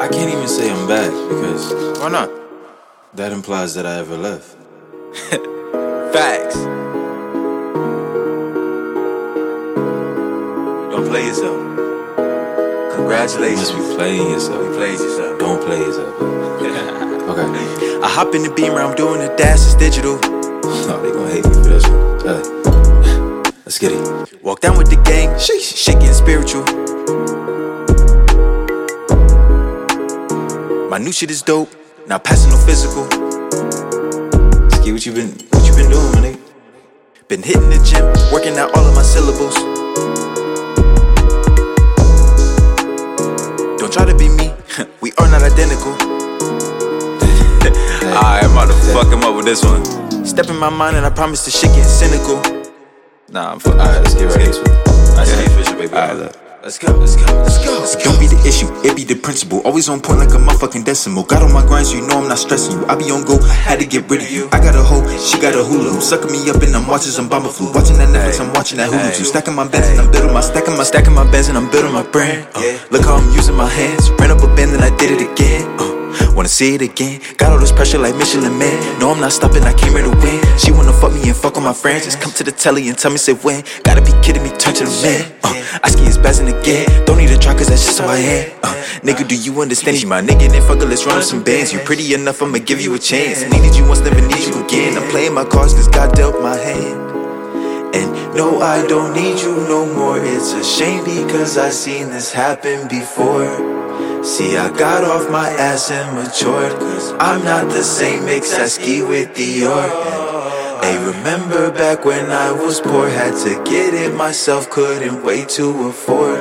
I can't even say I'm back because Why not? that implies that I ever left. Facts. Don't play yourself. You Congratulations. must be playing You yourself. played yourself. Don't play yourself. Okay. I hop in the beamer, I'm doing the dash, it's digital. Oh, they gonna hate me for this one. Hey. Let's get it. Walk down with the gang, sheesh, getting spiritual. My new shit is dope, now passing no physical. Ski, what you been what you been doing, my nigga? Been hitting the gym, working out all of my syllables. Don't try to be me, we are not identical. Alright, I'm about to fuck him up with this one. Step in my mind and I promise the shit getting cynical. Nah, I'm fuck. Alright, let's get right Let's into get it. I see Yeah. the official, baby. Alright, look. Let's go, let's go, let's go, let's go. Don't be the issue, it be the principle. Always on point like a motherfucking decimal. Got on my grind, so you know I'm not stressing you. I be on go, had to get rid of you. I got a hoe, she got a hula. who Sucking me up and I'm watching some bomber flu. Watching that Netflix, I'm watching that Hulu too. Stacking my bets and I'm building my stacking my Stacking my bands and I'm building my brand. Uh, look how I'm using my hands. Ran up a band and I did it again. Uh, wanna see it again? Got all this pressure like Michelin man. No, I'm not stopping. I came here to win. She wanna fuck me and fuck with my friends. Just come to the telly and tell me say when. Gotta be kidding me. Turn to the man. Uh, I ski is bazzing again. Don't need a try cause that's just how I am. Uh, nigga, do you understand? You my nigga, then fuck it, let's run up some bands. You pretty enough, I'ma give you a chance. Needed you once, never need you again. I'm playing my cards cause God dealt my hand. And no, I don't need you no more. It's a shame because I've seen this happen before. See, I got off my ass and matured. Cause I'm not the same mix I ski with Dior. Hey, remember back when I was poor, had to get it myself, couldn't wait to afford.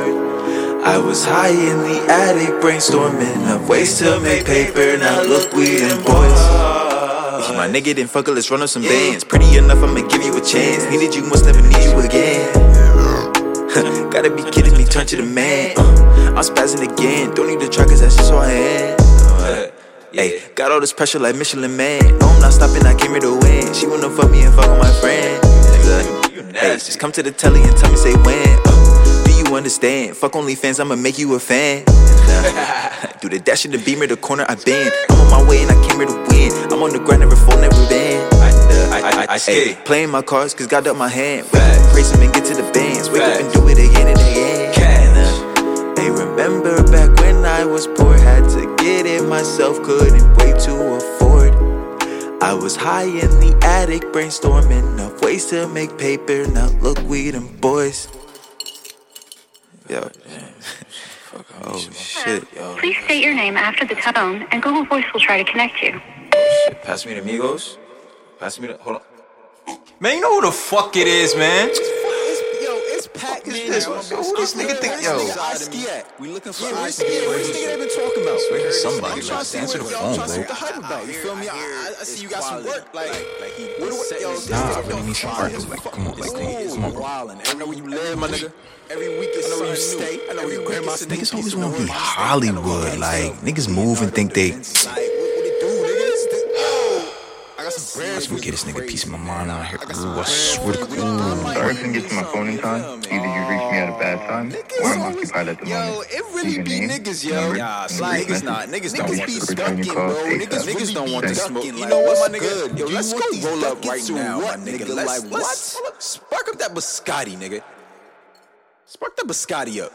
I was high in the attic, brainstorming of ways to make paper. Now look, we them boys. My nigga didn't fuck let's run up some bands. Pretty enough, I'ma give you a chance. Needed you, must never need you again. Gotta be kidding me, turn to the man. Uh, I'm spazzing again, don't need to try cause that's just who I am. Uh, Hey, got all this pressure like Michelin man. No, I'm not stopping, I came here to win. She wanna fuck me and fuck with my friend. Hey, just come to the telly and tell me, say when. Uh, do you understand? Fuck OnlyFans, I'ma make you a fan. Do the dash in the beamer, the corner I bend. I'm on my way and I came here to win. I'm on the grind, never fall, never bend. I, I, I, Ay, playing my cards, cause God dealt my hand. Wake up, praise him and get to the bands. Wake up and do it again and again. And, uh, Hey, remember back when I was poor, had to get it myself, couldn't wait to afford. I was high in the attic, brainstorming of ways to make paper. Now look, we them boys. Yo, oh shit, yo. Please state your name after the tone, and Google Voice will try to connect you. Shit, pass me the Migos. Pass me the hold on. Man, you know who the fuck it is, man. Yo, it's packed. Is this? Who this nigga think? Yo. We looking for yeah, where's, yeah, where's nigga they been talking about? somebody, I'm trying man. to Answer the phone, I'm trying to see bro. what the hype about. You feel me? I, I, I see you got some work. Like, what do yo, Nah, I really need some fire art. as Like, come on, like, come on, cool. bro. Wildin'. I know where you live, my nigga. Every week is I know where you stay. I know where your grandma stay. Niggas always wanna be Hollywood. Like, niggas move and think they. I got some bread. Let's go get this nigga piece of my mind out here. I got some Ooh, I swear to. God. Sorry if I get to my phone in time. Either you reach me at a bad time or I'm occupied at the Yo, moment. it really Leave your be name, niggas, yo. number, Yeah, and like, niggas not, message. niggas Don't want be to return your call bro. Niggas, niggas don't want to smoke. You know what, my nigga? Yo, let's go roll up right now, my nigga. Let's, let's spark up that biscotti, nigga. Spark that biscotti up.